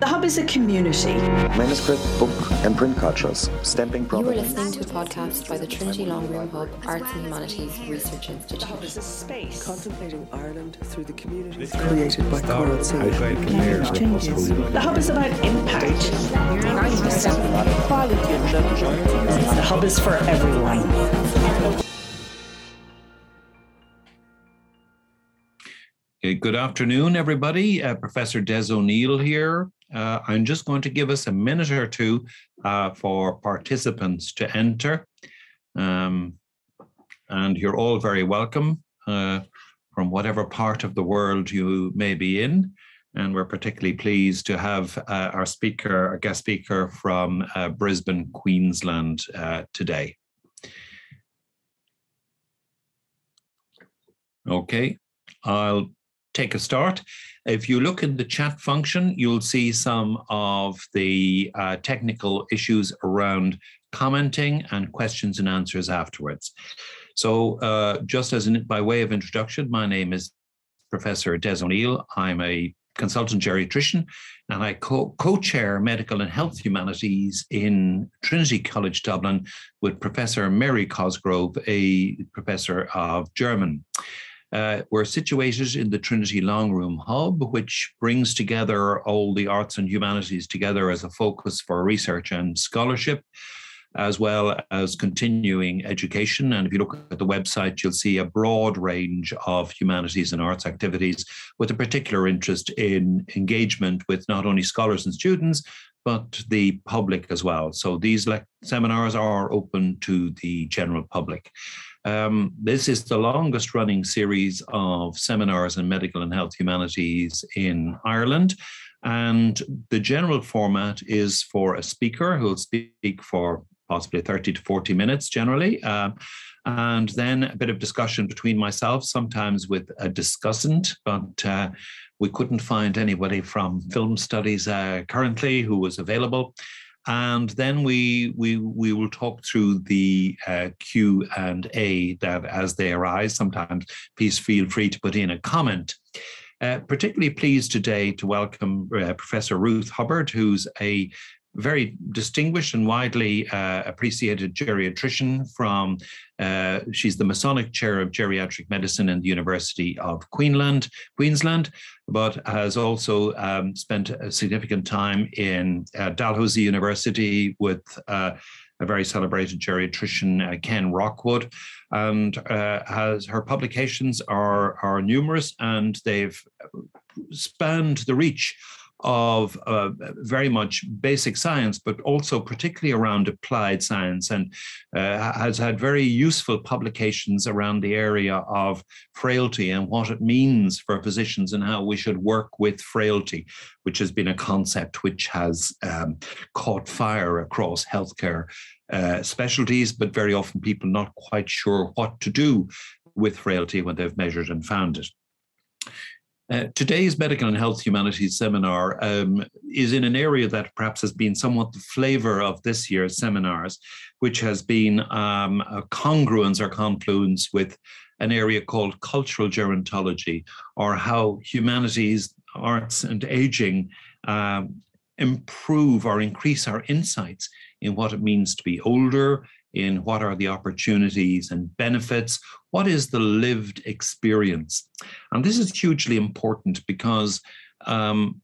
The Hub is a community. Manuscript, book, and print cultures, stamping You are listening to a podcast by the Trinity Long Room Hub Arts and Humanities Research Institute. The Hub is a space. Contemplating Ireland through the communities created by Coral Silver. changes. The Hub is about impact. The Hub is for everyone. Good afternoon, everybody. Uh, Professor Des O'Neill here. Uh, I'm just going to give us a minute or two uh, for participants to enter. Um, and you're all very welcome uh, from whatever part of the world you may be in. And we're particularly pleased to have uh, our speaker, our guest speaker from uh, Brisbane, Queensland today. Okay, I'll take a start. If you look in the chat function, you'll see some of the uh, technical issues around commenting and questions and answers afterwards. So uh, just as in, by way of introduction, my name is Professor Des O'Neill. I'm a consultant geriatrician and I co- co-chair medical and health humanities in Trinity College Dublin with Professor Mary Cosgrove, a professor of German. Uh, we're situated in the Trinity Long Room Hub, which brings together all the arts and humanities together as a focus for research and scholarship, as well as continuing education. And if you look at the website, you'll see a broad range of humanities and arts activities with a particular interest in engagement with not only scholars and students, but the public as well. So these le- seminars are open to the general public. Um, this is the longest running series of seminars in medical and health humanities in Ireland. And the general format is for a speaker who will speak for possibly 30 to 40 minutes generally. Uh, and then a bit of discussion between myself, sometimes with a discussant, but uh, we couldn't find anybody from film studies uh, currently who was available and then we we we will talk through the uh, Q and A that as they arise. Sometimes please feel free to put in a comment. Uh, particularly pleased today to welcome uh, Professor Ruth Hubbard, who's a very distinguished and widely uh, appreciated geriatrician from, uh, she's the Masonic Chair of Geriatric Medicine in the University of Queensland, Queensland but has also um, spent a significant time in uh, Dalhousie University with uh, a very celebrated geriatrician, uh, Ken Rockwood, and uh, has her publications are are numerous and they've spanned the reach of uh, very much basic science, but also particularly around applied science, and uh, has had very useful publications around the area of frailty and what it means for physicians and how we should work with frailty, which has been a concept which has um, caught fire across healthcare uh, specialties, but very often people not quite sure what to do with frailty when they've measured and found it. Uh, today's medical and health humanities seminar um, is in an area that perhaps has been somewhat the flavor of this year's seminars, which has been um, a congruence or confluence with an area called cultural gerontology, or how humanities, arts, and aging um, improve or increase our insights in what it means to be older, in what are the opportunities and benefits, what is the lived experience. And this is hugely important because um,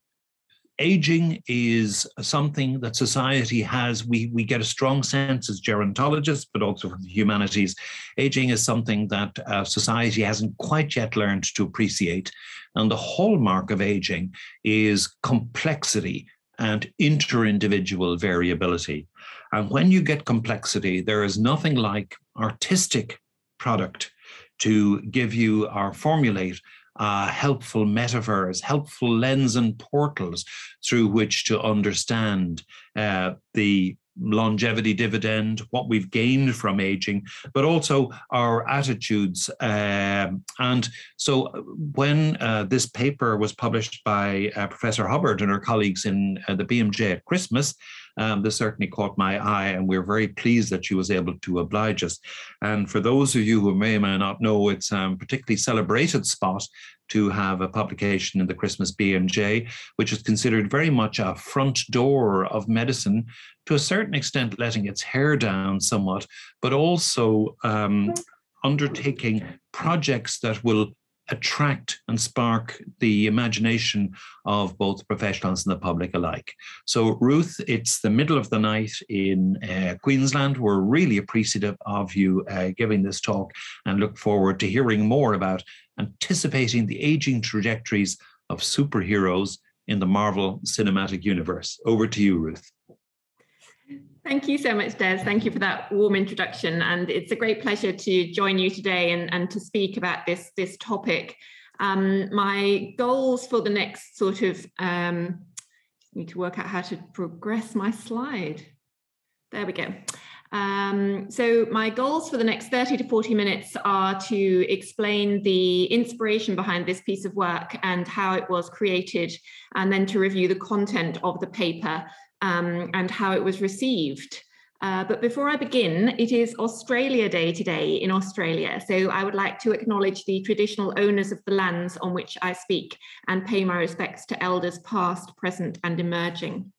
aging is something that society has. We, we get a strong sense as gerontologists, but also from the humanities. Aging is something that uh, society hasn't quite yet learned to appreciate. And the hallmark of aging is complexity and inter-individual variability. And when you get complexity, there is nothing like artistic product to give you or formulate uh, helpful metaphors, helpful lens and portals through which to understand uh, the longevity dividend, what we've gained from aging, but also our attitudes. Um, and so when uh, this paper was published by uh, Professor Hubbard and her colleagues in uh, the BMJ at Christmas, um, this certainly caught my eye, and we're very pleased that she was able to oblige us. And for those of you who may or may not know, it's a um, particularly celebrated spot to have a publication in the Christmas BMJ, which is considered very much a front door of medicine, to a certain extent, letting its hair down somewhat, but also um, undertaking projects that will attract and spark the imagination of both professionals and the public alike. So, Ruth, it's the middle of the night in uh, Queensland. We're really appreciative of you uh, giving this talk and look forward to hearing more about anticipating the aging trajectories of superheroes in the Marvel Cinematic Universe. Over to you, Ruth. Thank you so much, Des. Thank you for that warm introduction. And it's a great pleasure to join you today and, and to speak about this, this topic. Um, my goals for the next sort of, um, need to work out how to progress my slide. There we go. Um, so my goals for the next 30 to 40 minutes are to explain the inspiration behind this piece of work and how it was created, and then to review the content of the paper um, and how it was received. Uh, but before I begin, it is Australia Day today in Australia. So I would like to acknowledge the traditional owners of the lands on which I speak and pay my respects to elders past, present, and emerging.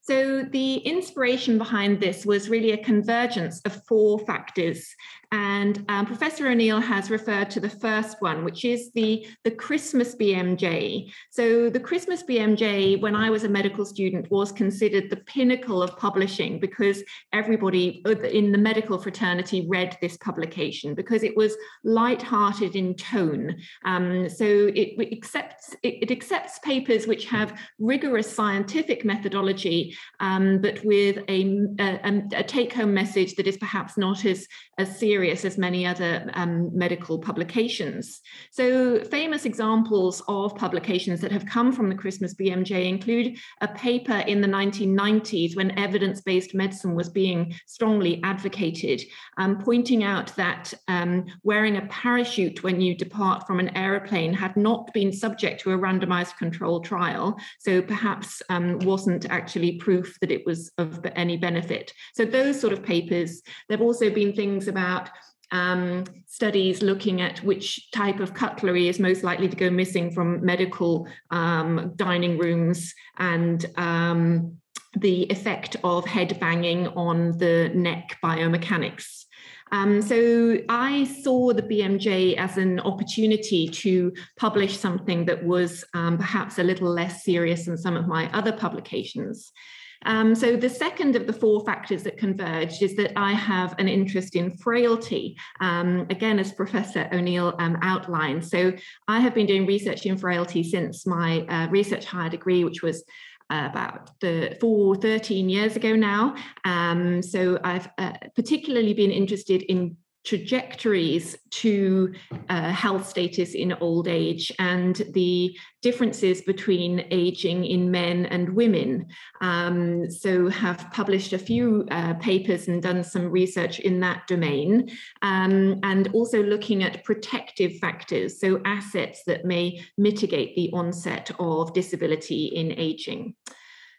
So the inspiration behind this was really a convergence of four factors and um, Professor O'Neill has referred to the first one, which is the, the Christmas BMJ. So, the Christmas BMJ, when I was a medical student, was considered the pinnacle of publishing because everybody in the medical fraternity read this publication because it was light-hearted in tone. Um, so, it, accepts it, it, accepts papers which have rigorous scientific methodology, um, but with a, a, a take-home message that is perhaps not as, as serious serious as many other um, medical publications. So, famous examples of publications that have come from the Christmas BMJ include a paper in the 1990s when evidence based medicine was being strongly advocated, um, pointing out that um, wearing a parachute when you depart from an aeroplane had not been subject to a randomized control trial, so perhaps um, wasn't actually proof that it was of any benefit. So, those sort of papers. There have also been things about um, studies looking at which type of cutlery is most likely to go missing from medical um, dining rooms and um, the effect of head banging on the neck biomechanics. Um, so I saw the BMJ as an opportunity to publish something that was um, perhaps a little less serious than some of my other publications. Um, so the second of the four factors that converged is that I have an interest in frailty, um, again, as Professor O'Neill um, outlined. So I have been doing research in frailty since my uh, research higher degree, which was uh, about the four, 13 years ago now. Um, so I've uh, particularly been interested in trajectories to uh, health status in old age and the differences between aging in men and women. Um, so, have published a few uh, papers and done some research in that domain, um, and also looking at protective factors, so assets that may mitigate the onset of disability in aging.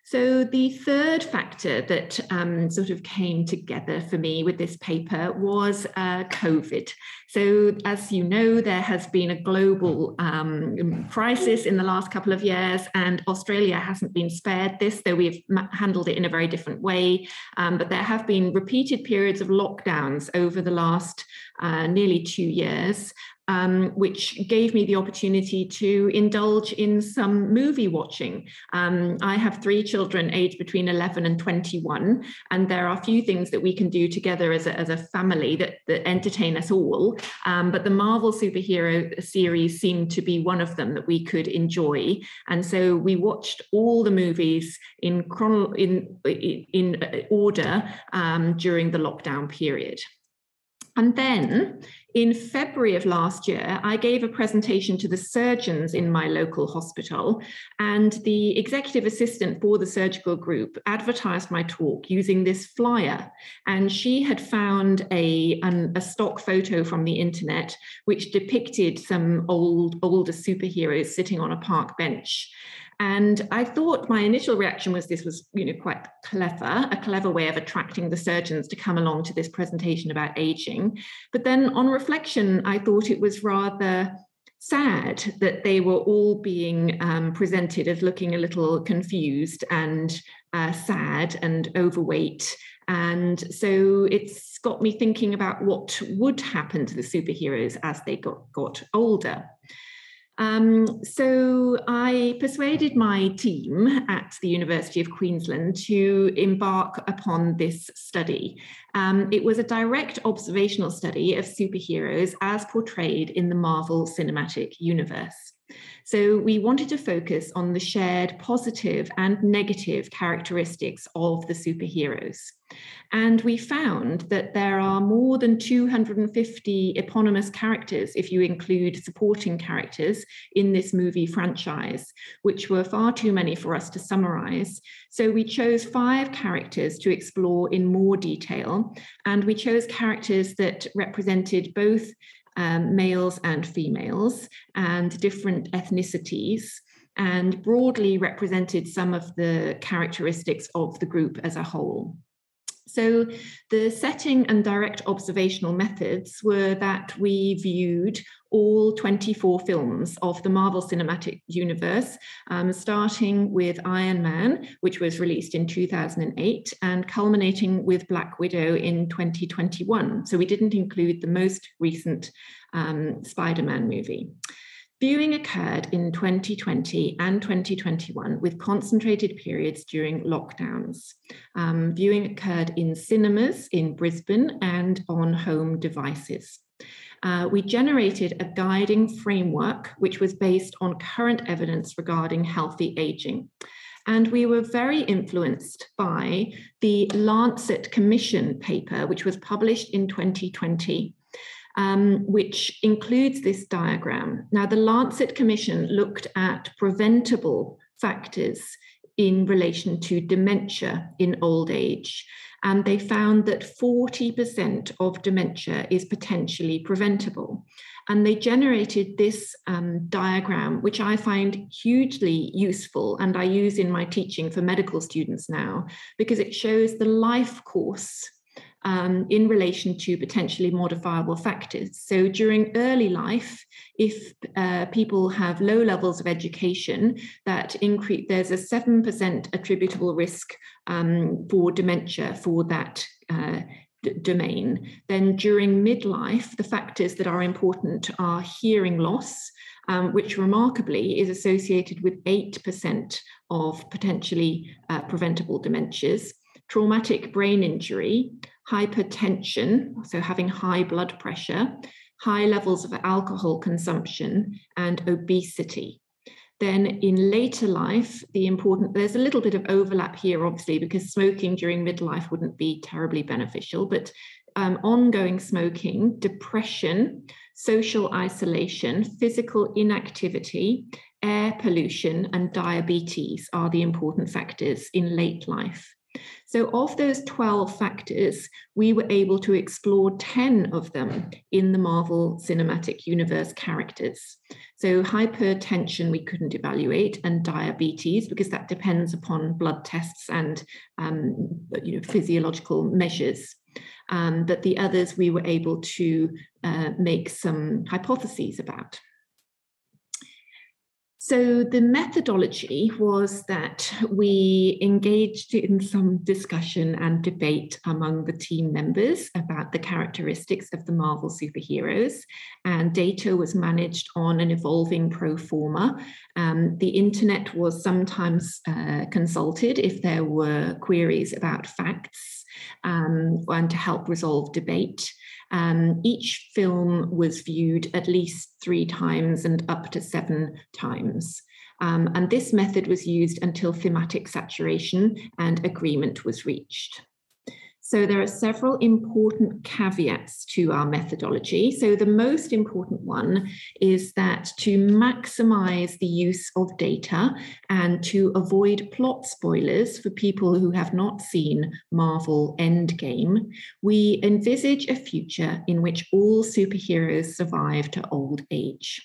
So, the third factor that um, sort of came together for me with this paper was uh, COVID. So, as you know, there has been a global um, crisis in the last couple of years, and Australia hasn't been spared this, though we've handled it in a very different way. Um, but there have been repeated periods of lockdowns over the last uh, nearly two years um, which gave me the opportunity to indulge in some movie watching. Um, I have three children aged between 11 and 21, and there are a few things that we can do together as a, as a family that, that entertain us all. Um, but the Marvel superhero series seemed to be one of them that we could enjoy. And so we watched all the movies in, chrono- in, in order um, during the lockdown period. And then in February of last year, I gave a presentation to the surgeons in my local hospital, and the executive assistant for the surgical group advertised my talk using this flyer. And she had found a, um, a stock photo from the internet which depicted some old, older superheroes sitting on a park bench. And I thought my initial reaction was this was, you know, quite clever, a clever way of attracting the surgeons to come along to this presentation about aging. But then on reflection, I thought it was rather sad that they were all being um, presented as looking a little confused and uh, sad and overweight. And so it's got me thinking about what would happen to the superheroes as they got, got older. Um, so I persuaded my team at the University of Queensland to embark upon this study. Um, it was a direct observational study of superheroes as portrayed in the Marvel Cinematic Universe. So we wanted to focus on the shared positive and negative characteristics of the superheroes. And we found that there are more than 250 eponymous characters, if you include supporting characters, in this movie franchise, which were far too many for us to summarize. So we chose five characters to explore in more detail. And we chose characters that represented both um, males and females and different ethnicities and broadly represented some of the characteristics of the group as a whole. So, the setting and direct observational methods were that we viewed all 24 films of the Marvel Cinematic Universe, um, starting with Iron Man, which was released in 2008, and culminating with Black Widow in 2021. So, we didn't include the most recent um, Spider Man movie. Viewing occurred in 2020 and 2021 with concentrated periods during lockdowns. Um, viewing occurred in cinemas in Brisbane and on home devices. Uh, we generated a guiding framework which was based on current evidence regarding healthy aging. And we were very influenced by the Lancet Commission paper, which was published in 2020 um, which includes this diagram. Now, the Lancet Commission looked at preventable factors in relation to dementia in old age. And they found that 40% of dementia is potentially preventable. And they generated this um, diagram, which I find hugely useful and I use in my teaching for medical students now, because it shows the life course um, in relation to potentially modifiable factors. So during early life, if uh, people have low levels of education, that increase there's a seven percent attributable risk um, for dementia for that. Uh, domain then during midlife the factors that are important are hearing loss um, which remarkably is associated with 8% of potentially uh, preventable dementias traumatic brain injury hypertension, so having high blood pressure, high levels of alcohol consumption, and obesity. Then in later life, the important, there's a little bit of overlap here, obviously, because smoking during midlife wouldn't be terribly beneficial, but um, ongoing smoking, depression, social isolation, physical inactivity, air pollution, and diabetes are the important factors in late life. So, of those 12 factors, we were able to explore 10 of them in the Marvel Cinematic Universe characters. So, hypertension we couldn't evaluate, and diabetes, because that depends upon blood tests and um, you know, physiological measures. Um, but the others we were able to uh, make some hypotheses about. So the methodology was that we engaged in some discussion and debate among the team members about the characteristics of the Marvel superheroes, and data was managed on an evolving pro forma. Um, the internet was sometimes uh, consulted if there were queries about facts um, and to help resolve debate. Um, each film was viewed at least three times and up to seven times. Um, and this method was used until thematic saturation and agreement was reached. So there are several important caveats to our methodology. So the most important one is that to maximize the use of data and to avoid plot spoilers for people who have not seen Marvel Endgame, we envisage a future in which all superheroes survive to old age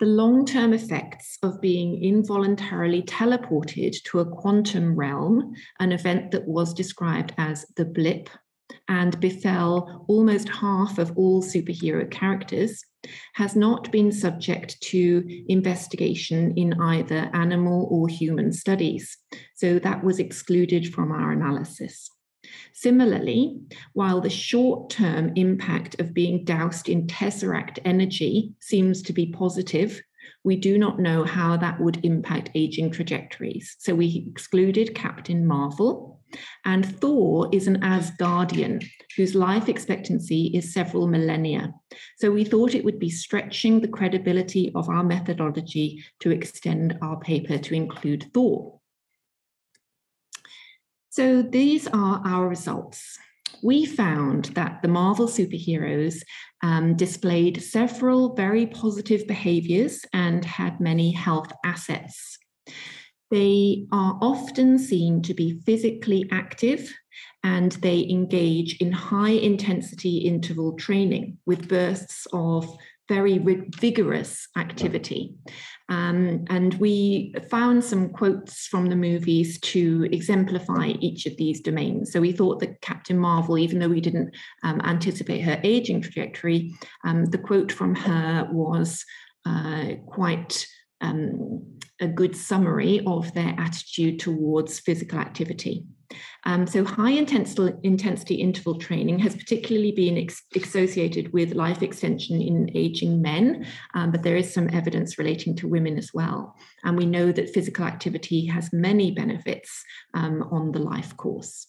the long term effects of being involuntarily teleported to a quantum realm, an event that was described as the blip and befell almost half of all superhero characters, has not been subject to investigation in either animal or human studies. So that was excluded from our analysis. Similarly, while the short term impact of being doused in tesseract energy seems to be positive, we do not know how that would impact aging trajectories. So we excluded Captain Marvel. And Thor is an Asgardian whose life expectancy is several millennia. So we thought it would be stretching the credibility of our methodology to extend our paper to include Thor. So these are our results we found that the Marvel superheroes um, displayed several very positive behaviors and had many health assets. They are often seen to be physically active and they engage in high intensity interval training with bursts of very vigorous activity. Um, and we found some quotes from the movies to exemplify each of these domains. So we thought that Captain Marvel, even though we didn't um, anticipate her aging trajectory, um, the quote from her was uh, quite um, a good summary of their attitude towards physical activity. Um, so high intensity, intensity interval training has particularly been ex- associated with life extension in aging men, um, but there is some evidence relating to women as well. And we know that physical activity has many benefits um, on the life course.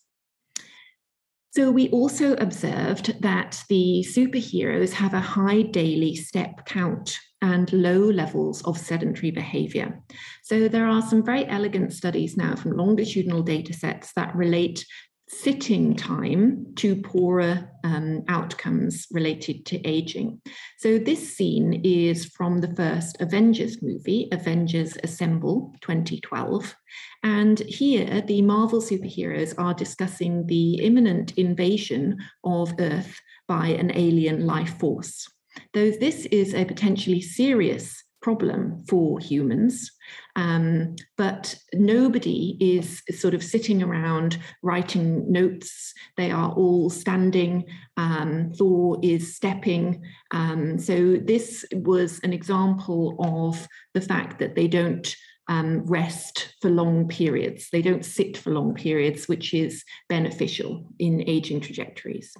So we also observed that the superheroes have a high daily step count and low levels of sedentary behavior. So there are some very elegant studies now from longitudinal data sets that relate sitting time to poorer um, outcomes related to aging. So, this scene is from the first Avengers movie, Avengers Assemble 2012. And here, the Marvel superheroes are discussing the imminent invasion of Earth by an alien life force. Though this is a potentially serious problem for humans. Um, but nobody is sort of sitting around writing notes. They are all standing. Um, Thor is stepping. Um, so, this was an example of the fact that they don't. Um, rest for long periods. They don't sit for long periods, which is beneficial in aging trajectories.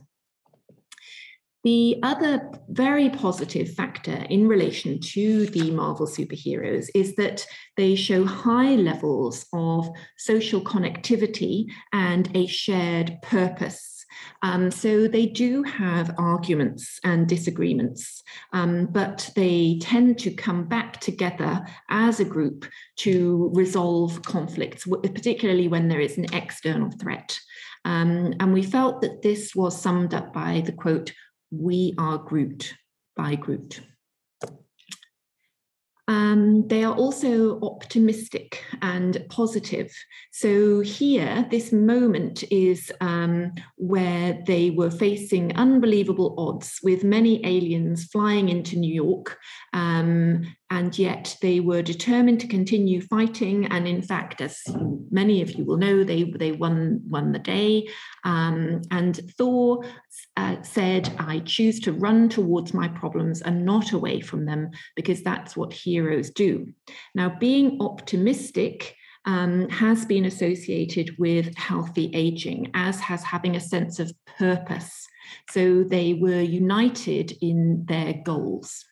The other very positive factor in relation to the Marvel superheroes is that they show high levels of social connectivity and a shared purpose. Um, so they do have arguments and disagreements, um, but they tend to come back together as a group to resolve conflicts, particularly when there is an external threat. Um, and we felt that this was summed up by the quote, we are Groot by Groot. Um, they are also optimistic and positive. So, here, this moment is um, where they were facing unbelievable odds with many aliens flying into New York um, and yet they were determined to continue fighting. And in fact, as many of you will know, they they won won the day. Um, and Thor uh, said, "I choose to run towards my problems and not away from them, because that's what heroes do." Now, being optimistic. Um, has been associated with healthy aging, as has having a sense of purpose. So they were united in their goals.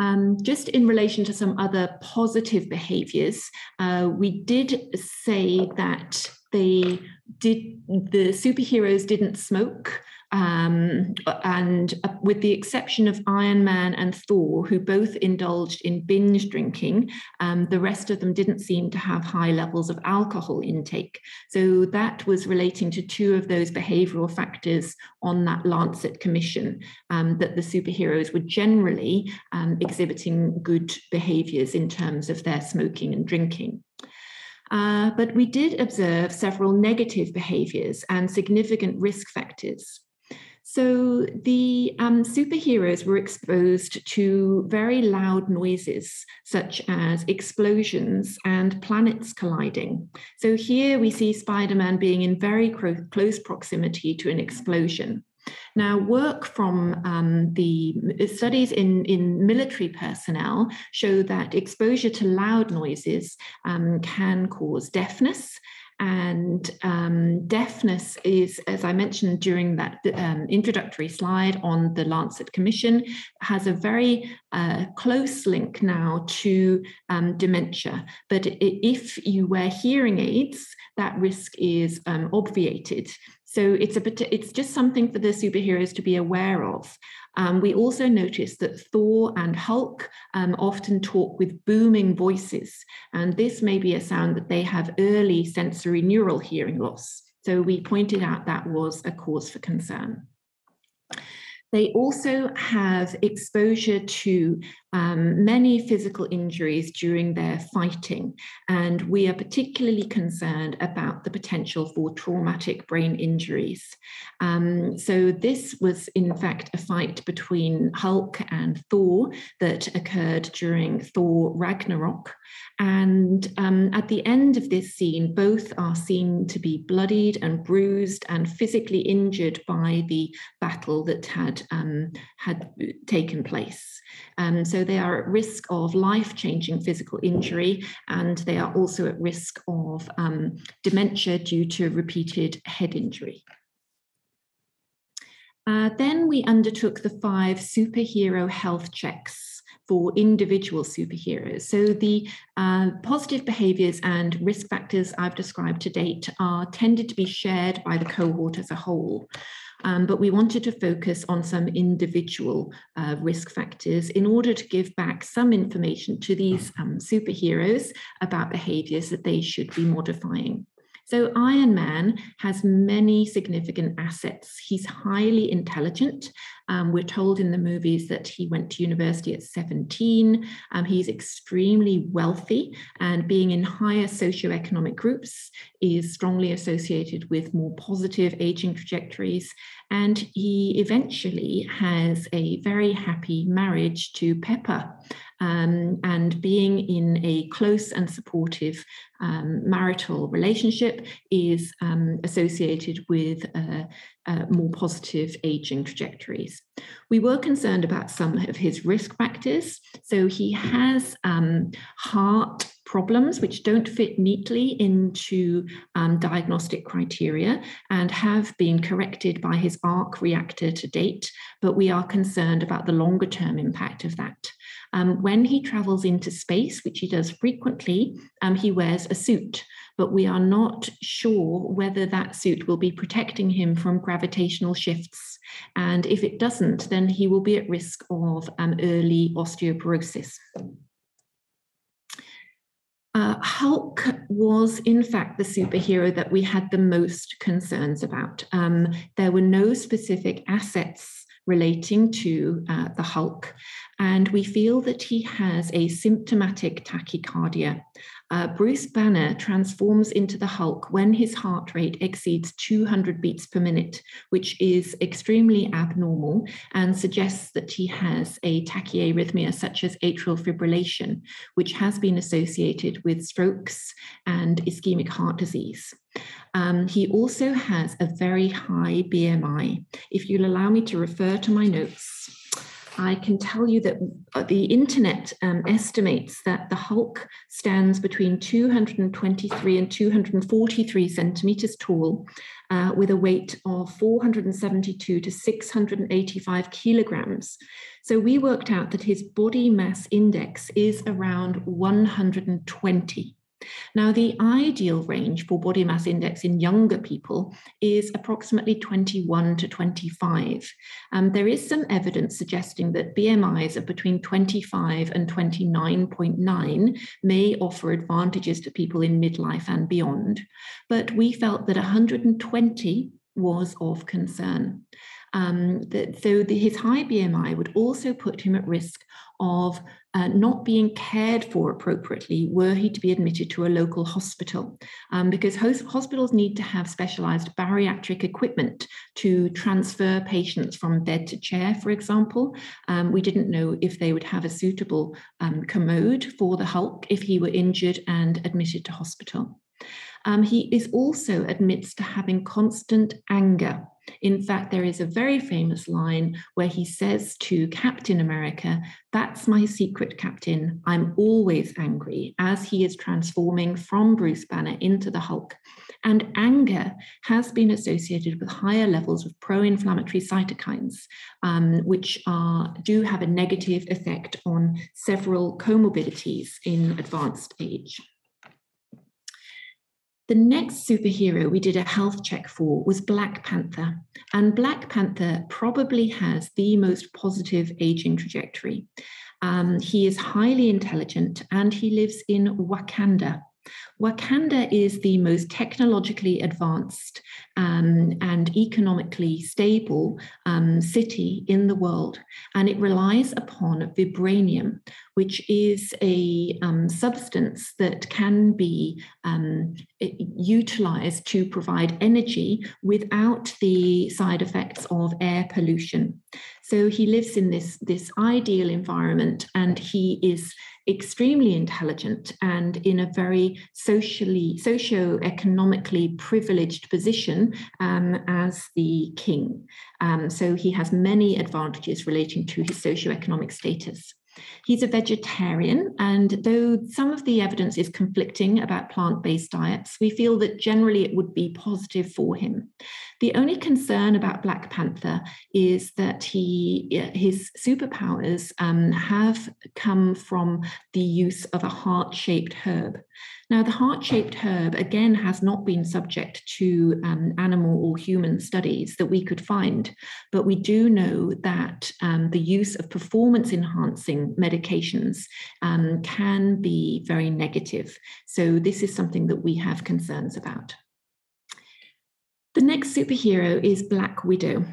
Um, just in relation to some other positive behaviors, uh, we did say that they did the superheroes didn't smoke um, and uh, with the exception of Iron Man and Thor, who both indulged in binge drinking, um, the rest of them didn't seem to have high levels of alcohol intake. So that was relating to two of those behavioral factors on that Lancet Commission um, that the superheroes were generally um, exhibiting good behaviors in terms of their smoking and drinking. Uh, but we did observe several negative behaviors and significant risk factors. So the um, superheroes were exposed to very loud noises, such as explosions and planets colliding. So here we see Spider Man being in very close proximity to an explosion. Now, work from um, the studies in, in military personnel show that exposure to loud noises um, can cause deafness and um, deafness is, as I mentioned during that um, introductory slide on the Lancet Commission, has a very uh, close link now to um, dementia. But if you wear hearing aids, that risk is um, obviated. So it's a it's just something for the superheroes to be aware of. Um, we also notice that Thor and Hulk um, often talk with booming voices, and this may be a sound that they have early sensorineural hearing loss. So we pointed out that was a cause for concern. They also have exposure to um, many physical injuries during their fighting, and we are particularly concerned about the potential for traumatic brain injuries. Um, so, this was in fact a fight between Hulk and Thor that occurred during Thor Ragnarok. And um, at the end of this scene, both are seen to be bloodied and bruised and physically injured by the battle that had um, had taken place. Um, so they are at risk of life-changing physical injury, and they are also at risk of um, dementia due to repeated head injury. Uh, then we undertook the five superhero health checks for individual superheroes. So the uh, positive behaviors and risk factors I've described to date are tended to be shared by the cohort as a whole. Um, but we wanted to focus on some individual uh, risk factors in order to give back some information to these um, superheroes about behaviors that they should be modifying. So Iron Man has many significant assets. He's highly intelligent. Um, we're told in the movies that he went to university at 17. Um, he's extremely wealthy, and being in higher socioeconomic groups is strongly associated with more positive aging trajectories. And he eventually has a very happy marriage to Pepper um, and being in a close and supportive um, marital relationship is um, associated with uh, uh, more positive aging trajectories. We were concerned about some of his risk factors. So he has um, heart problems which don't fit neatly into um, diagnostic criteria and have been corrected by his ARC reactor to date, but we are concerned about the longer term impact of that. Um, when he travels into space, which he does frequently, um, he wears a suit, but we are not sure whether that suit will be protecting him from gravitational shifts. And if it doesn't, then he will be at risk of um, early osteoporosis. Uh, Hulk was, in fact, the superhero that we had the most concerns about. Um, there were no specific assets relating to uh, the Hulk, and we feel that he has a symptomatic tachycardia. Uh, Bruce Banner transforms into the Hulk when his heart rate exceeds 200 beats per minute, which is extremely abnormal and suggests that he has a tachyarrhythmia such as atrial fibrillation, which has been associated with strokes and ischemic heart disease. Um, he also has a very high BMI. If you'll allow me to refer to my notes. I can tell you that uh, the internet um, estimates that the Hulk stands between 223 and 243 centimeters tall, uh, with a weight of 472 to 685 kilograms. So we worked out that his body mass index is around 120. Now, the ideal range for body mass index in younger people is approximately 21 to 25. Um, there is some evidence suggesting that BMIs of between 25 and 29.9 may offer advantages to people in midlife and beyond. But we felt that 120 was of concern. Um, that, so the, his high BMI would also put him at risk of uh, not being cared for appropriately were he to be admitted to a local hospital, um, because hospitals need to have specialized bariatric equipment to transfer patients from bed to chair, for example. Um, we didn't know if they would have a suitable um, commode for the Hulk if he were injured and admitted to hospital. Um, he is also admits to having constant anger. In fact, there is a very famous line where he says to Captain America, That's my secret, Captain. I'm always angry, as he is transforming from Bruce Banner into the Hulk. And anger has been associated with higher levels of pro inflammatory cytokines, um, which are, do have a negative effect on several comorbidities in advanced age. The next superhero we did a health check for was Black Panther. And Black Panther probably has the most positive aging trajectory. Um, he is highly intelligent and he lives in Wakanda, Wakanda is the most technologically advanced um, and economically stable um, city in the world, and it relies upon vibranium, which is a um, substance that can be um, utilized to provide energy without the side effects of air pollution. So he lives in this, this ideal environment and he is extremely intelligent and in a very socially, socio-economically privileged position um, as the king. Um, so he has many advantages relating to his socio-economic status. He's a vegetarian, and though some of the evidence is conflicting about plant based diets, we feel that generally it would be positive for him. The only concern about Black Panther is that he his superpowers um, have come from the use of a heart shaped herb. Now, the heart shaped herb, again, has not been subject to um, animal or human studies that we could find, but we do know that um, the use of performance enhancing medications um, can be very negative. So, this is something that we have concerns about. The next superhero is Black Widow.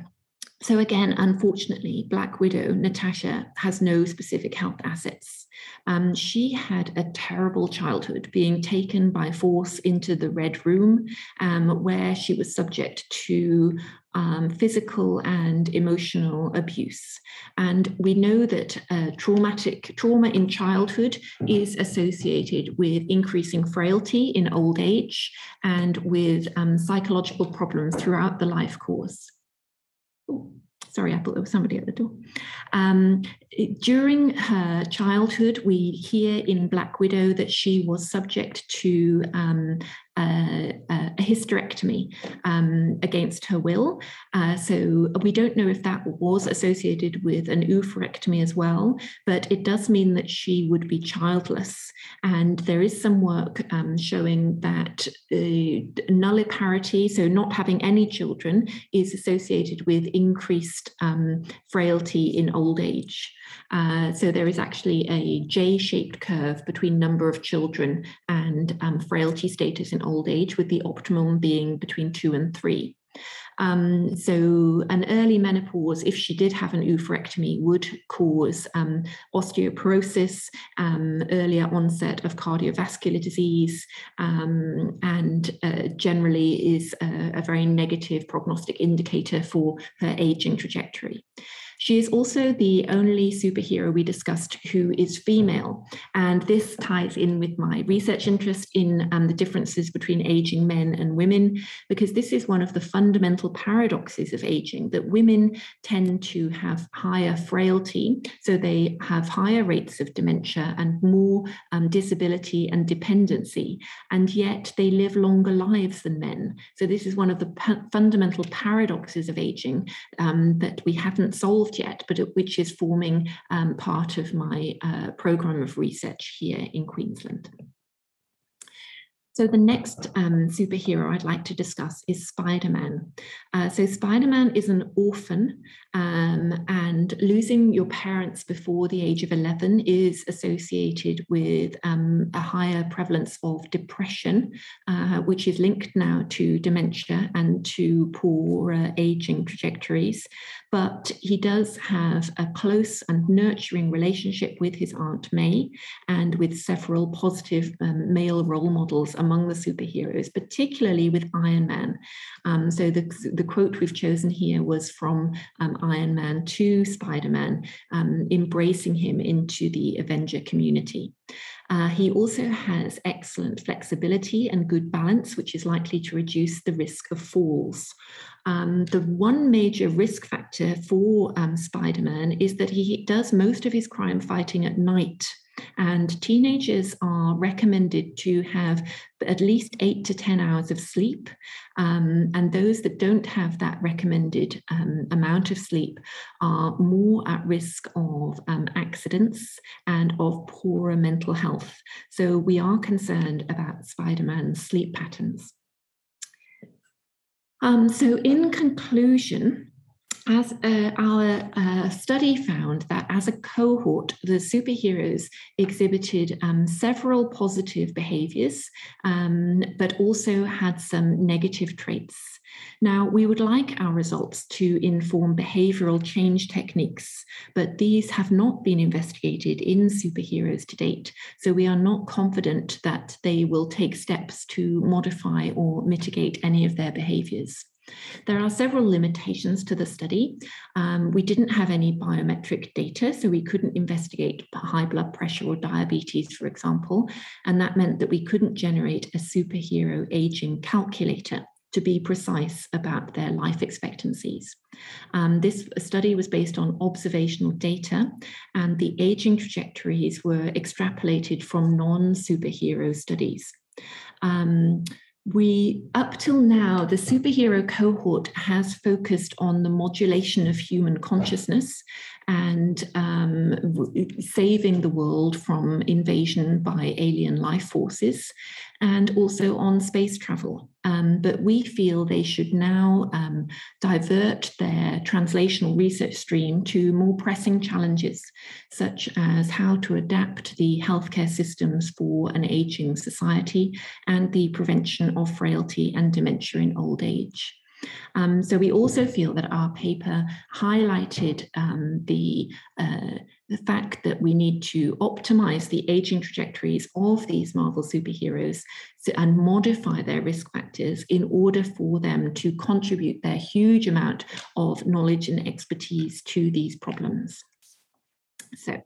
So, again, unfortunately, Black Widow, Natasha, has no specific health assets. Um, she had a terrible childhood, being taken by force into the Red Room, um, where she was subject to um, physical and emotional abuse. And we know that uh, traumatic trauma in childhood is associated with increasing frailty in old age and with um, psychological problems throughout the life course. Ooh sorry, I thought there was somebody at the door. Um, during her childhood, we hear in Black Widow that she was subject to um, a, a, hysterectomy um, against her will. Uh, so we don't know if that was associated with an oophorectomy as well, but it does mean that she would be childless. And there is some work um, showing that uh, nulliparity, so not having any children, is associated with increased um, frailty in old age. Uh, so there is actually a J-shaped curve between number of children and um, frailty status in old age, with the optimum being between two and three. Um, so, an early menopause, if she did have an oophorectomy, would cause um, osteoporosis, um, earlier onset of cardiovascular disease, um, and uh, generally is a, a very negative prognostic indicator for her aging trajectory. She is also the only superhero we discussed who is female. And this ties in with my research interest in um, the differences between aging men and women, because this is one of the fundamental paradoxes of aging that women tend to have higher frailty. So they have higher rates of dementia and more um, disability and dependency. And yet they live longer lives than men. So this is one of the fundamental paradoxes of aging um, that we haven't solved solved yet, but which is forming um, part of my uh, program of research here in Queensland. So the next um, superhero I'd like to discuss is Spider-Man. Uh, so Spider-Man is an orphan um, and losing your parents before the age of 11 is associated with um, a higher prevalence of depression, uh, which is linked now to dementia and to poor uh, aging trajectories. But he does have a close and nurturing relationship with his Aunt May and with several positive um, male role models among the superheroes, particularly with Iron Man. Um, so the, the quote we've chosen here was from um, Iron Man to Spider Man, um, embracing him into the Avenger community. Uh, he also has excellent flexibility and good balance, which is likely to reduce the risk of falls. Um, the one major risk factor for um, Spider Man is that he does most of his crime fighting at night. And teenagers are recommended to have at least eight to 10 hours of sleep. Um, and those that don't have that recommended um, amount of sleep are more at risk of um, accidents and of poorer mental health. So we are concerned about Spider Man's sleep patterns. Um, so, in conclusion, as uh, our uh, study found that as a cohort, the superheroes exhibited um, several positive behaviors, um, but also had some negative traits. Now, we would like our results to inform behavioral change techniques, but these have not been investigated in superheroes to date. So we are not confident that they will take steps to modify or mitigate any of their behaviors. There are several limitations to the study. Um, we didn't have any biometric data, so we couldn't investigate high blood pressure or diabetes, for example. And that meant that we couldn't generate a superhero aging calculator to be precise about their life expectancies. Um, this study was based on observational data, and the aging trajectories were extrapolated from non superhero studies. Um, we up till now the superhero cohort has focused on the modulation of human consciousness and um, saving the world from invasion by alien life forces, and also on space travel. Um, but we feel they should now um, divert their translational research stream to more pressing challenges, such as how to adapt the healthcare systems for an aging society and the prevention of frailty and dementia in old age. Um, so we also feel that our paper highlighted um, the, uh, the fact that we need to optimize the aging trajectories of these Marvel superheroes and modify their risk factors in order for them to contribute their huge amount of knowledge and expertise to these problems. So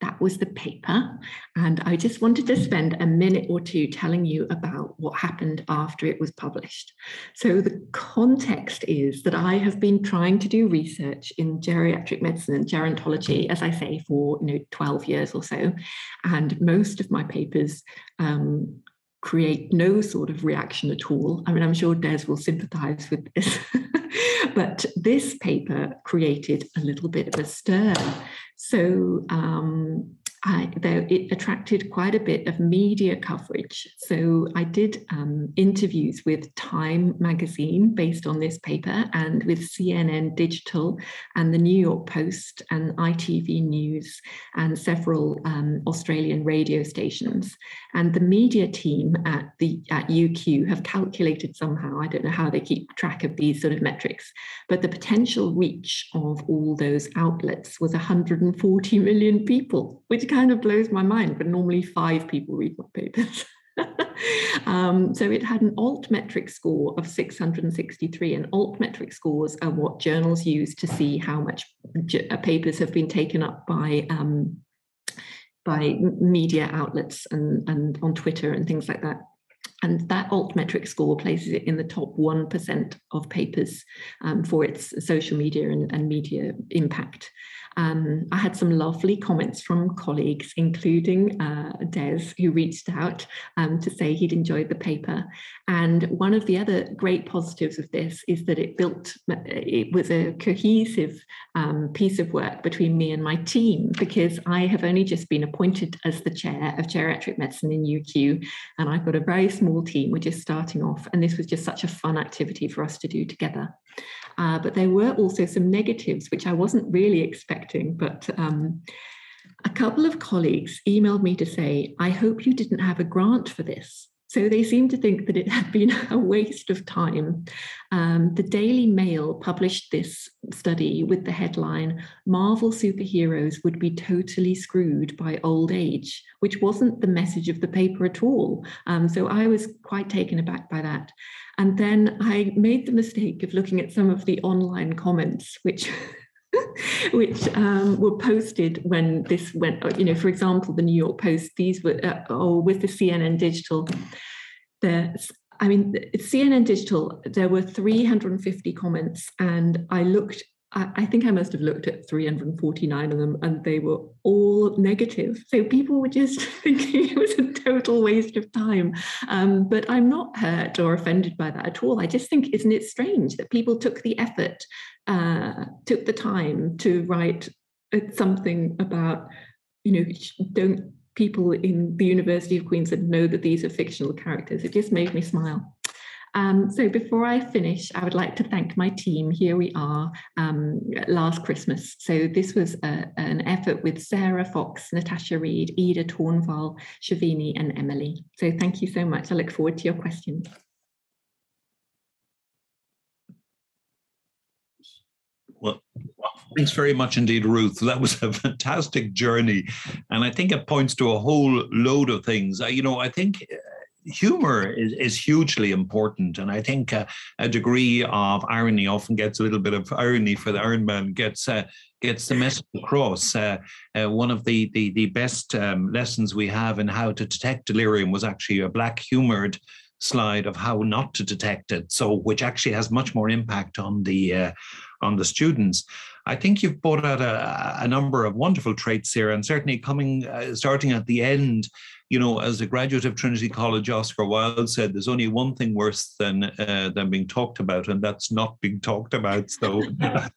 that was the paper. And I just wanted to spend a minute or two telling you about what happened after it was published. So, the context is that I have been trying to do research in geriatric medicine and gerontology, as I say, for you know, 12 years or so. And most of my papers um, create no sort of reaction at all. I mean, I'm sure Des will sympathize with this. but this paper created a little bit of a stir. So um, I, though it attracted quite a bit of media coverage. So I did um, interviews with Time magazine based on this paper and with CNN Digital and the New York Post and ITV News and several um, Australian radio stations. And the media team at the at UQ have calculated somehow, I don't know how they keep track of these sort of metrics, but the potential reach of all those outlets was 140 million people, which kind of blows my mind, but normally five people read my papers. um, so it had an altmetric score of 663, and altmetric scores are what journals use to see how much uh, papers have been taken up by um, by media outlets and, and on Twitter and things like that. And that altmetric score places it in the top 1% of papers um, for its social media and, and media impact. Um, I had some lovely comments from colleagues, including uh, Des, who reached out um, to say he'd enjoyed the paper. And one of the other great positives of this is that it built, it was a cohesive um, piece of work between me and my team, because I have only just been appointed as the chair of geriatric medicine in UQ. And I've got a very small team. We're just starting off. And this was just such a fun activity for us to do together. Uh, but there were also some negatives, which I wasn't really expecting. But um, a couple of colleagues emailed me to say, I hope you didn't have a grant for this. So they seem to think that it had been a waste of time. Um, the Daily Mail published this study with the headline Marvel superheroes would be totally screwed by old age, which wasn't the message of the paper at all. Um, so I was quite taken aback by that. And then I made the mistake of looking at some of the online comments, which which um, were posted when this went, you know, for example, the New York Post, these were, uh, or with the CNN Digital, there's, I mean, CNN Digital, there were 350 comments, and I looked I, think I must have looked at 349 of them and they were all negative. So people were just thinking it was a total waste of time. Um, but I'm not hurt or offended by that at all. I just think, isn't it strange that people took the effort, uh, took the time to write uh, something about, you know, don't people in the University of Queensland know that these are fictional characters? It just made me smile. Um, so before I finish, I would like to thank my team. Here we are um, last Christmas. So this was a, an effort with Sarah Fox, Natasha Reed, Ida Tornval, Shavini, and Emily. So thank you so much. I look forward to your questions. Well, thanks very much indeed, Ruth. That was a fantastic journey. And I think it points to a whole load of things. You know, I think humor is, is hugely important. And I think uh, a degree of irony often gets a little bit of irony for the Iron Man, gets uh, gets the message across. Uh, uh, one of the the, the best um, lessons we have in how to detect delirium was actually a black humored slide of how not to detect it. So, which actually has much more impact on the uh, on the students. I think you've brought out a, a number of wonderful traits here, and certainly coming uh, starting at the end you know, as a graduate of Trinity College, Oscar Wilde said, "There's only one thing worse than uh, than being talked about, and that's not being talked about." So,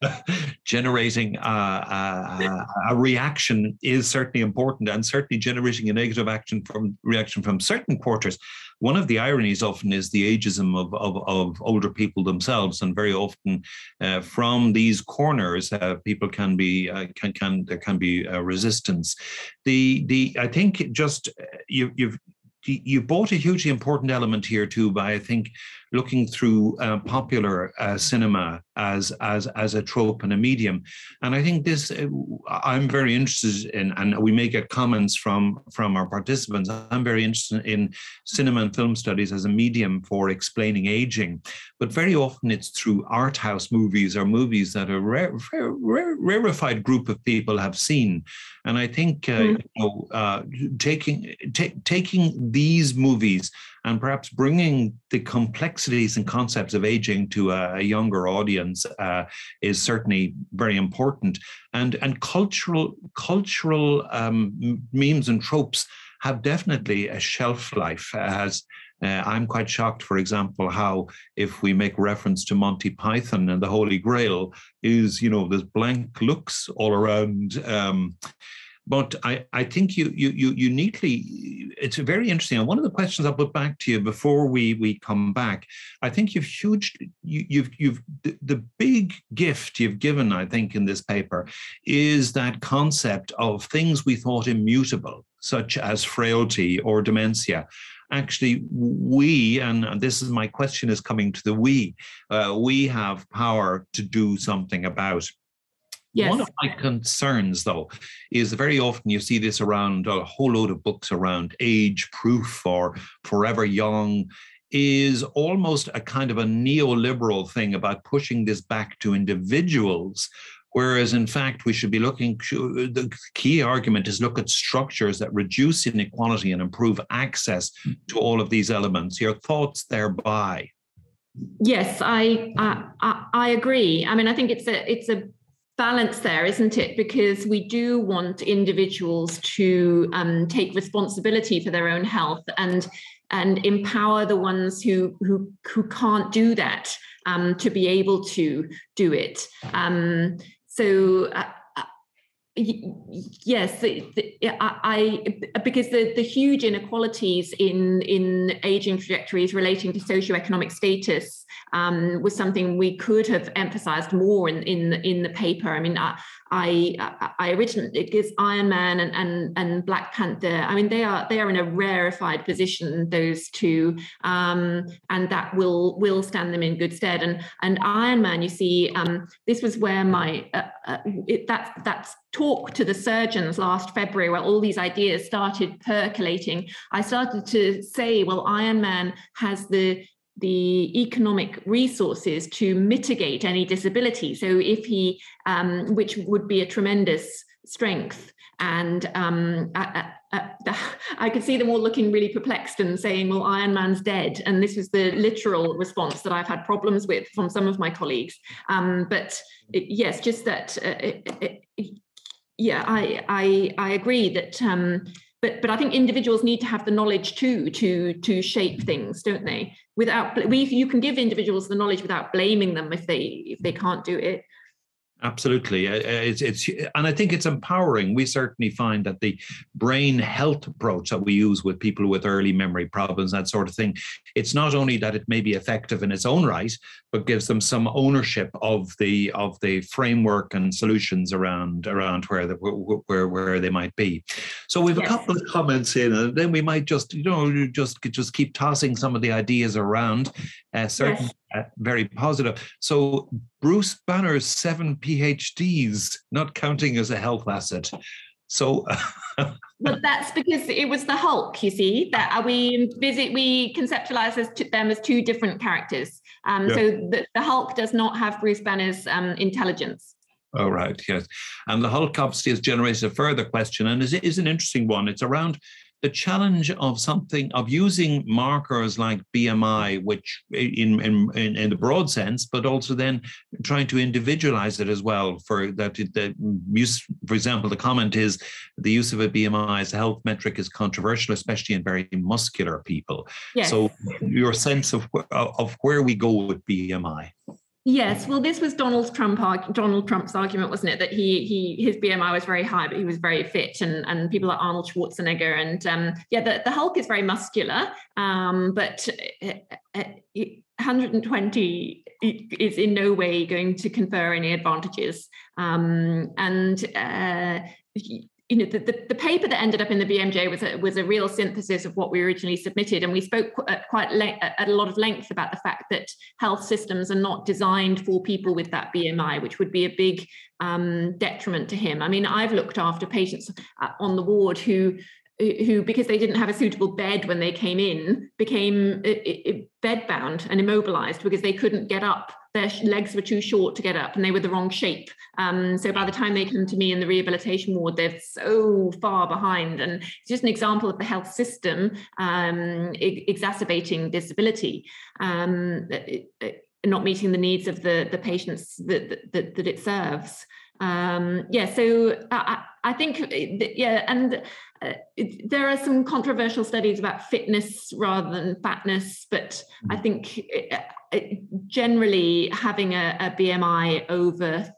generating a, a, a, reaction is certainly important, and certainly generating a negative action from reaction from certain quarters one of the ironies often is the ageism of, of, of older people themselves, and very often uh, from these corners, uh, people can be uh, can can there can be resistance. The the I think just uh, you you've you brought a hugely important element here too by I think looking through uh, popular uh, cinema as as as a trope and a medium, and I think this uh, I'm very interested in, and we may get comments from from our participants. I'm very interested in cinema and film studies as a medium for explaining aging, but very often it's through art house movies or movies that a rare, rare, rarefied group of people have seen, and I think uh, mm. you know, uh, taking t- taking these movies and perhaps bringing the complexities and concepts of aging to a, a younger audience uh, is certainly very important. And and cultural cultural um, memes and tropes have definitely a shelf life as uh, I'm quite shocked, for example, how if we make reference to Monty Python and the Holy Grail, is you know there's blank looks all around. Um, but I, I think you, you, you, you neatly, it's very interesting. And one of the questions I'll put back to you before we, we come back, I think you've huge, you, you've, you've, the, the big gift you've given, I think, in this paper is that concept of things we thought immutable, such as frailty or dementia actually we and this is my question is coming to the we uh, we have power to do something about Yes. One of my concerns, though, is very often you see this around a whole load of books around age proof or forever young, is almost a kind of a neoliberal thing about pushing this back to individuals. Whereas, in fact, we should be looking, the key argument is look at structures that reduce inequality and improve access to all of these elements. Your thoughts thereby? Yes, I, I I agree. I mean, I think it's a it's a balance there, isn't it? Because we do want individuals to um, take responsibility for their own health and and empower the ones who who who can't do that um, to be able to do it. Um, so. Uh, yes the, the, I, I, because the, the huge inequalities in in aging trajectories relating to socioeconomic status um, was something we could have emphasized more in in, in the paper. I mean I, I I originally because Iron Man and, and and Black Panther. I mean, they are they are in a rarefied position. Those two, um, and that will will stand them in good stead. And and Iron Man, you see, um, this was where my uh, uh, it, that that's talk to the surgeons last February, where all these ideas started percolating. I started to say, well, Iron Man has the the economic resources to mitigate any disability. So if he, um, which would be a tremendous strength, and um, I, I, I, could see them all looking really perplexed and saying, "Well, Iron Man's dead," and this was the literal response that I've had problems with from some of my colleagues. Um, but it, yes, just that. Uh, it, it, yeah, I I I agree that um, but but I think individuals need to have the knowledge too to to shape things, don't they? Without we, you can give individuals the knowledge without blaming them if they if they can't do it. Absolutely, uh, uh, it's, it's and I think it's empowering. We certainly find that the brain health approach that we use with people with early memory problems, that sort of thing, it's not only that it may be effective in its own right, but gives them some ownership of the of the framework and solutions around around where the, where where they might be. So we've yes. a couple of comments in, and then we might just you know just just keep tossing some of the ideas around. Uh, yes uh, very positive. So Bruce Banner's seven PhDs, not counting as a health asset. So well, that's because it was the Hulk, you see, that we visit, we conceptualize as them as two different characters. Um, yeah. So the, the, Hulk does not have Bruce Banner's um, intelligence. Oh, right, yes. And the Hulk obviously has generated a further question, and is, is an interesting one. It's around the challenge of something of using markers like BMI, which in, in in, in the broad sense, but also then trying to individualize it as well. For that, the use, for example, the comment is the use of a BMI as a health metric is controversial, especially in very muscular people. Yes. So your sense of of where we go with BMI. Yes, well, this was Donald Trump. Donald Trump's argument, wasn't it, that he he his BMI was very high, but he was very fit, and and people like Arnold Schwarzenegger, and um, yeah, the, the Hulk is very muscular, um, but 120 uh, uh, is in no way going to confer any advantages, um, and uh, you know, the, the, the, paper that ended up in the BMJ was a, was a real synthesis of what we originally submitted. And we spoke at quite le- at a lot of length about the fact that health systems are not designed for people with that BMI, which would be a big um, detriment to him. I mean, I've looked after patients uh, on the ward who who, because they didn't have a suitable bed when they came in, became bedbound and immobilized because they couldn't get up. Their legs were too short to get up and they were the wrong shape. Um, so by the time they come to me in the rehabilitation ward, they're so far behind. And it's just an example of the health system um, exacerbating disability. Um, not meeting the needs of the, the patients that, that, that it serves. Um, yeah, so I, I think, yeah, and it, there are some controversial studies about fitness rather than fatness, but I mm. think it, it, generally having a, a, BMI over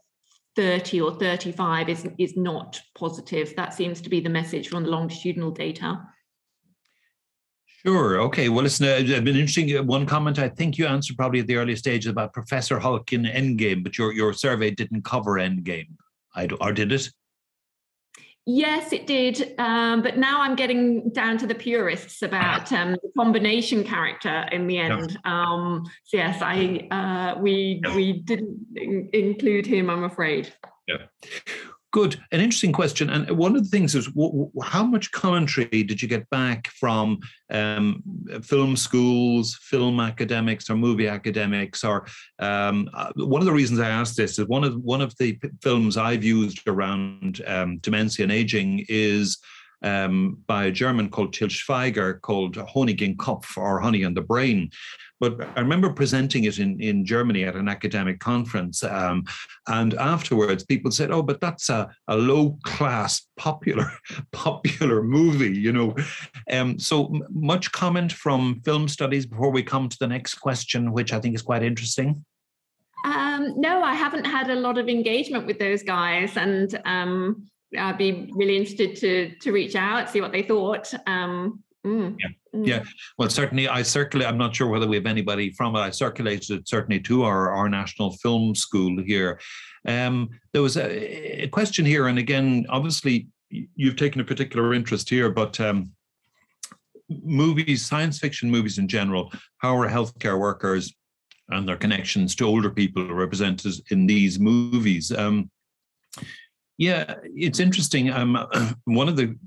30 or 35 is, is not positive. That seems to be the message from the longitudinal data. Sure. Okay. Well, listen, uh, it's been interesting. Uh, one comment I think you answered probably at the early stage about Professor Hulk in Endgame, but your, your survey didn't cover Endgame, I, or did it? Yes, it did. Um, but now I'm getting down to the purists about um, the combination character in the end. Um, so yes, I uh, we we didn't include him. I'm afraid. Yeah. Good. An interesting question. And one of the things is w- how much commentary did you get back from um, film schools, film academics, or movie academics? Or um, uh, one of the reasons I asked this is one of one of the films I've used around um, dementia and aging is um, by a German called Til Schweiger called Honig im Kopf or Honey on the Brain. But I remember presenting it in, in Germany at an academic conference. Um, and afterwards, people said, oh, but that's a, a low class, popular, popular movie, you know. Um, so much comment from film studies before we come to the next question, which I think is quite interesting. Um, no, I haven't had a lot of engagement with those guys, and um, I'd be really interested to to reach out, see what they thought. Um, mm. Yeah. Mm. Yeah, well, certainly I circulate. I'm not sure whether we have anybody from it. I circulated it certainly to our, our national film school here. Um, there was a, a question here, and again, obviously, you've taken a particular interest here, but um, movies, science fiction movies in general, how are healthcare workers and their connections to older people represented in these movies? Um, yeah, it's interesting. Um, one of the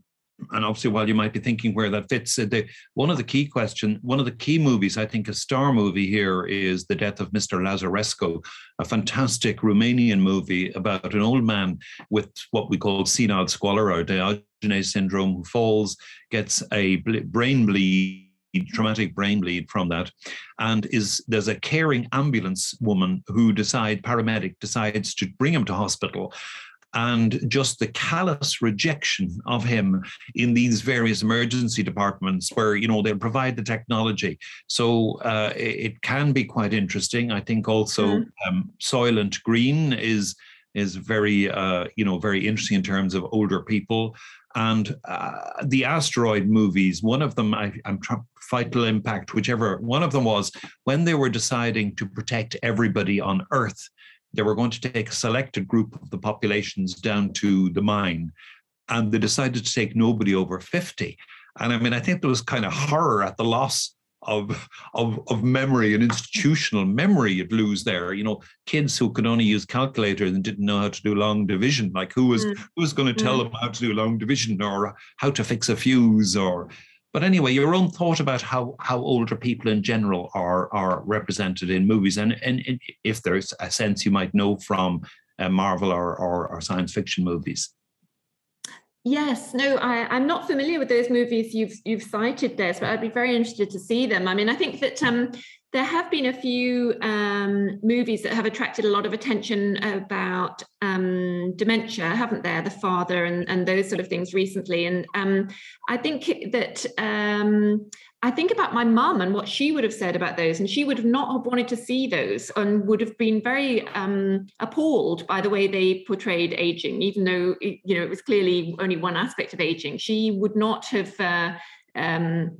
and obviously while you might be thinking where that fits uh, the, one of the key question one of the key movies i think a star movie here is the death of mr lazarescu a fantastic romanian movie about an old man with what we call senile squalor or diogenes syndrome who falls gets a brain bleed traumatic brain bleed from that and is there's a caring ambulance woman who decide paramedic decides to bring him to hospital and just the callous rejection of him in these various emergency departments where you know they'll provide the technology. So uh, it, can be quite interesting. I think also mm. um, soylent green is is very uh, you know very interesting in terms of older people. And uh, the asteroid movies one of them I, am trying vital impact whichever one of them was when they were deciding to protect everybody on earth they were going to take a selected group of the populations down to the mine, and they decided to take nobody over 50. And I mean, I think there was kind of horror at the loss of, of, of memory and institutional memory you'd lose there. You know, kids who could only use calculators and didn't know how to do long division, like who was mm. who was going to tell mm. them how to do long division or how to fix a fuse or but anyway, your own thought about how how older people in general are are represented in movies, and and if there's a sense you might know from uh, Marvel or, or, or science fiction movies. Yes, no, I, am not familiar with those movies you've you've cited there, but I'd be very interested to see them. I mean, I think that um, there have been a few um, movies that have attracted a lot of attention about um, dementia, haven't there? The father and, and those sort of things recently. And um, I think that um, I think about my mum and what she would have said about those, and she would have not have wanted to see those and would have been very um, appalled by the way they portrayed aging, even though you know it was clearly only one aspect of aging. She would not have. Uh, um,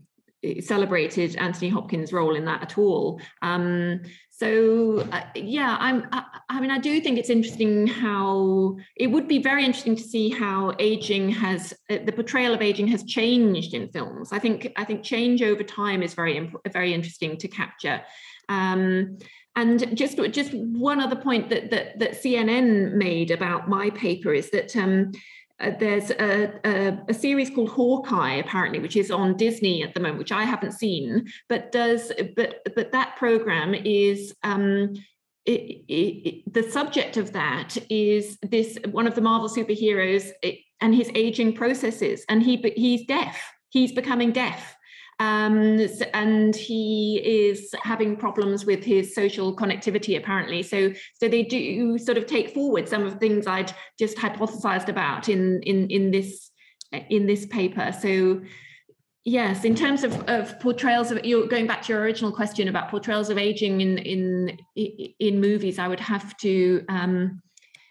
celebrated Anthony Hopkins' role in that at all. Um, so uh, yeah, I'm. I, I, mean, I do think it's interesting how it would be very interesting to see how aging has uh, the portrayal of aging has changed in films. I think I think change over time is very very interesting to capture. Um, and just just one other point that that, that CNN made about my paper is that. Um, uh, there's a, a, a, series called Hawkeye, apparently, which is on Disney at the moment, which I haven't seen, but does but but that program is um, it, it, the subject of that is this one of the Marvel superheroes and his aging processes, and he he's deaf. He's becoming deaf, um, and he is having problems with his social connectivity apparently. So so they do sort of take forward some of things i'd just hypothesized about in in in this in this paper. So yes in terms of, of portrayals of you're going back to your original question about portrayals of aging in in in movies i would have to um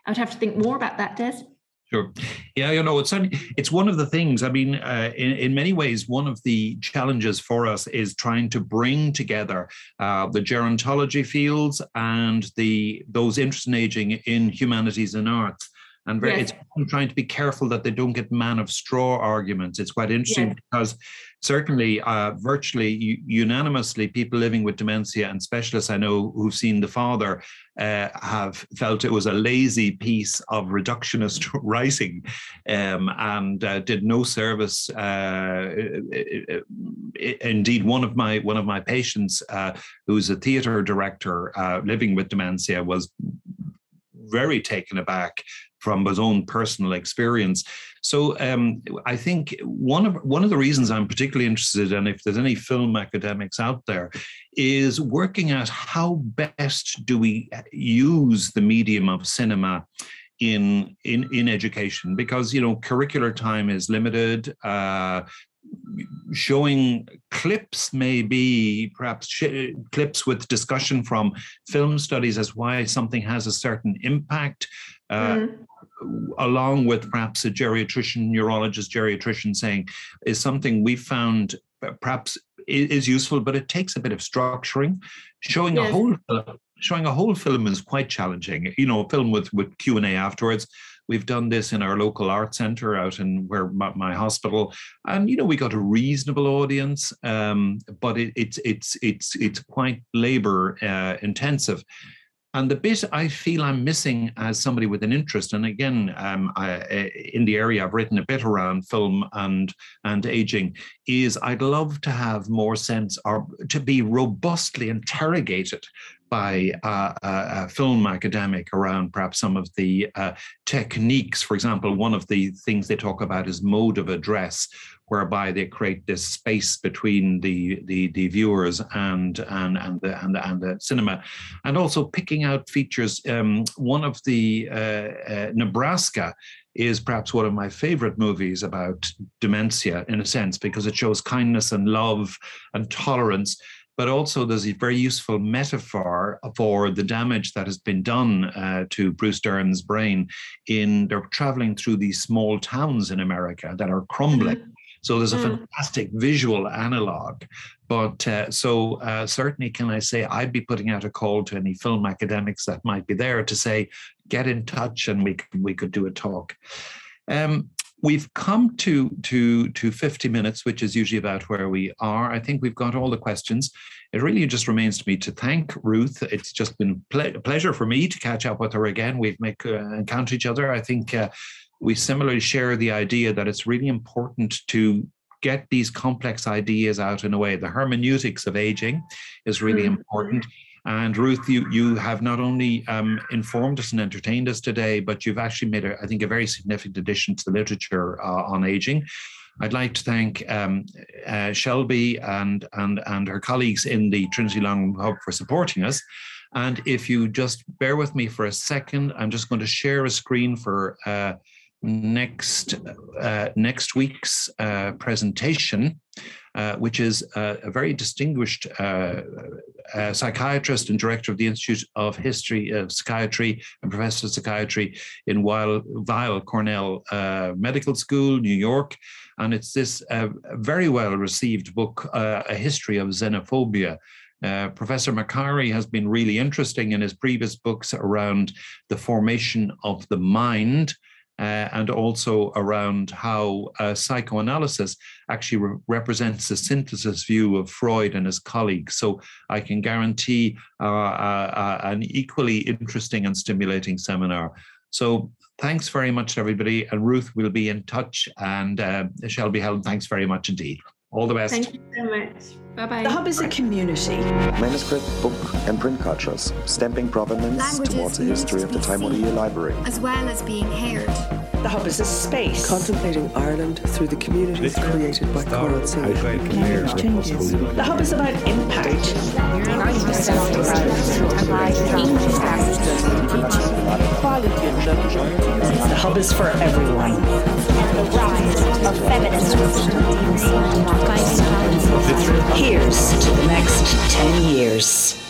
i would have to think more about that des Sure. Yeah, you know, it's it's one of the things. I mean, uh, in in many ways, one of the challenges for us is trying to bring together uh, the gerontology fields and the those interested in aging in humanities and arts and very, yes. it's trying to be careful that they don't get man of straw arguments. It's quite interesting yes. because certainly, uh, virtually unanimously, people living with dementia and specialists I know who've seen the father uh, have felt it was a lazy piece of reductionist writing, um, and uh, did no service. Uh, indeed, one of my one of my patients, uh, who's a theatre director uh, living with dementia, was very taken aback from his own personal experience. So um, I think one of one of the reasons I'm particularly interested, and if there's any film academics out there, is working at how best do we use the medium of cinema in in in education because you know curricular time is limited uh, showing clips maybe perhaps sh- clips with discussion from film studies as why something has a certain impact uh, mm. along with perhaps a geriatrician neurologist geriatrician saying is something we found perhaps is useful, but it takes a bit of structuring. Showing yes. a whole showing a whole film is quite challenging. You know, a film with with Q and A afterwards. We've done this in our local art center out in where my, my hospital, and you know we got a reasonable audience, um, but it, it's it's it's it's quite labor uh, intensive. And the bit I feel I'm missing as somebody with an interest, and again, um, I, in the area I've written a bit around film and and aging, is I'd love to have more sense or to be robustly interrogated by a, a, film academic around perhaps some of the uh, techniques. For example, one of the things they talk about is mode of address, whereby they create this space between the the, the viewers and and and the, and the and the cinema, and also picking out features. Um, one of the uh, uh Nebraska is perhaps one of my favorite movies about dementia in a sense because it shows kindness and love and tolerance but also there's a very useful metaphor for the damage that has been done uh, to Bruce Dern's brain in they're traveling through these small towns in America that are crumbling. Mm-hmm. So there's a mm. fantastic visual analog. But uh, so uh, certainly, can I say, I'd be putting out a call to any film academics that might be there to say, get in touch and we we could do a talk. Um, we've come to to to 50 minutes which is usually about where we are i think we've got all the questions it really just remains to me to thank ruth it's just been ple- a pleasure for me to catch up with her again we've make uh, encounter each other i think uh, we similarly share the idea that it's really important to get these complex ideas out in a way the hermeneutics of aging is really mm-hmm. important and Ruth, you you have not only um, informed us and entertained us today, but you've actually made, a, I think, a very significant addition to the literature uh, on aging. I'd like to thank um, uh, Shelby and, and, and her colleagues in the Trinity Long Hub for supporting us. And if you just bear with me for a second, I'm just going to share a screen for uh, next uh, next week's uh, presentation, uh, which is a very distinguished uh, uh, psychiatrist and director of the Institute of History of Psychiatry and professor of psychiatry in Weill, Weill Cornell uh, Medical School, New York. And it's this very well received book, A History of Xenophobia. Uh, Professor Makari has been really interesting in his previous books around the formation of the mind uh, and also around how uh, psychoanalysis actually re- represents a synthesis view of Freud and his colleagues. So I can guarantee uh, uh, uh, an equally interesting and stimulating seminar. So thanks very much, everybody. And Ruth will be in touch, and Shelby Helen, thanks very much indeed. All the best. Thank you so much. Bye bye. The Hub is a community. Manuscript, book, and print cultures, stamping provenance Languages towards the history of the Time Library. As well as being heard. The Hub is a space. Contemplating Ireland through the communities created by Coral Sea. changes. The Hub is about impact. The Hub is for everyone. The rise of feminism. Here's to the next 10 years.